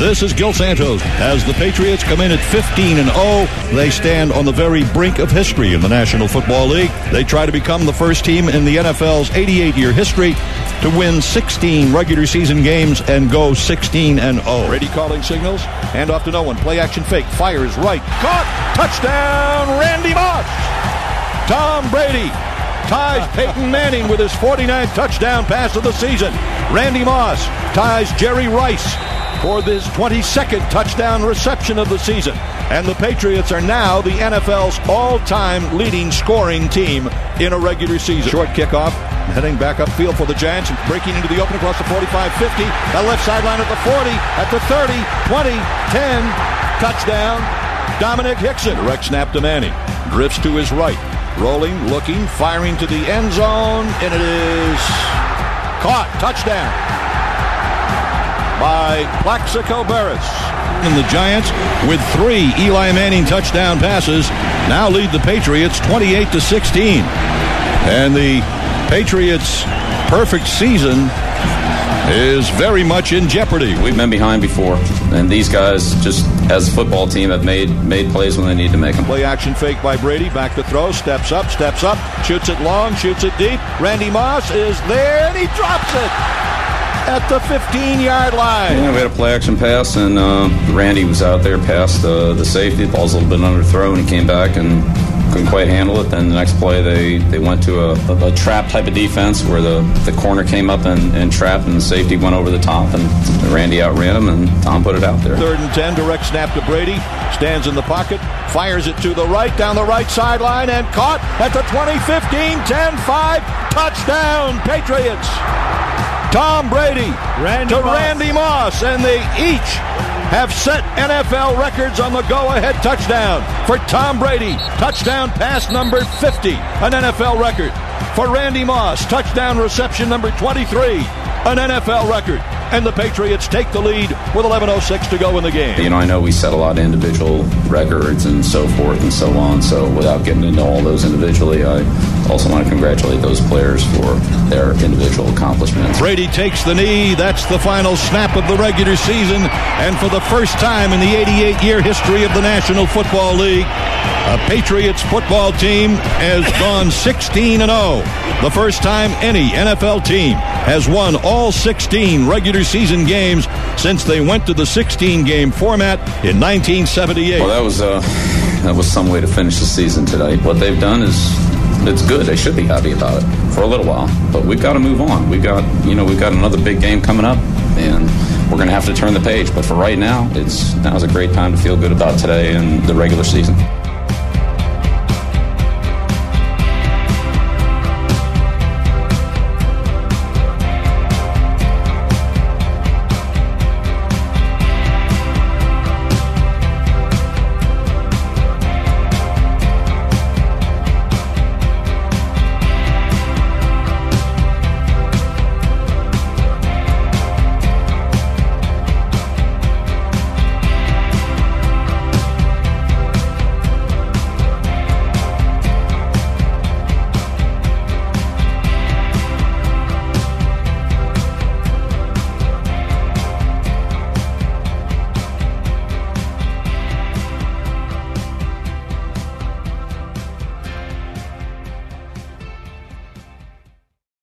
This is Gil Santos. As the Patriots come in at 15 and 0, they stand on the very brink of history in the National Football League. They try to become the first team in the NFL's 88 year history to win 16 regular season games and go 16 and 0. Brady calling signals. Hand off to no one. Play action fake. Fires right. Caught. Touchdown. Randy Moss. Tom Brady ties Peyton Manning with his 49th touchdown pass of the season. Randy Moss ties Jerry Rice for this 22nd touchdown reception of the season. And the Patriots are now the NFL's all-time leading scoring team in a regular season. Short kickoff, heading back upfield for the Giants, and breaking into the open across the 45-50, that left sideline at the 40, at the 30, 20, 10, touchdown. Domenik Hixon, direct snap to Manning, drifts to his right, rolling, looking, firing to the end zone, and it is caught. Touchdown by Plaxico Burress. And the Giants, with three Eli Manning touchdown passes, now lead the Patriots 28 to 16. And the Patriots' perfect season is very much in jeopardy. We've been behind before, and these guys, just as a football team, have made made plays when they need to make them. Play action fake by Brady, back to throw, steps up, steps up, shoots it long, shoots it deep. Randy Moss is there, and he drops it at the 15 yard line. Yeah, we had a play action pass, and uh, Randy was out there past uh, the safety. The ball's a little bit underthrown. He came back and couldn't quite handle it. Then the next play, they, they went to a, a, a trap type of defense where the, the corner came up and, and trapped, and the safety went over the top, and Randy outran him, and Tom put it out there. Third and 10, direct snap to Brady. Stands in the pocket, fires it to the right, down the right sideline, and caught at the 2015 10 5. Touchdown, Patriots. Tom Brady Randy to Moss. Randy Moss, and they each have set NFL records on the go-ahead touchdown. For Tom Brady, touchdown pass number 50, an NFL record. For Randy Moss, touchdown reception number 23, an NFL record. And the Patriots take the lead with 11.06 to go in the game. You know, I know we set a lot of individual records and so forth and so on. So without getting into all those individually, I also want to congratulate those players for their individual accomplishments. Brady takes the knee. That's the final snap of the regular season. And for the first time in the 88 year history of the National Football League, a Patriots football team has gone 16 and 0. The first time any NFL team has won all 16 regular season games since they went to the 16 game format in 1978. Well, that was uh, that was some way to finish the season today. What they've done is it's good. They should be happy about it for a little while, but we've got to move on. We've got you know we've got another big game coming up, and we're going to have to turn the page. But for right now, it's now's a great time to feel good about today and the regular season.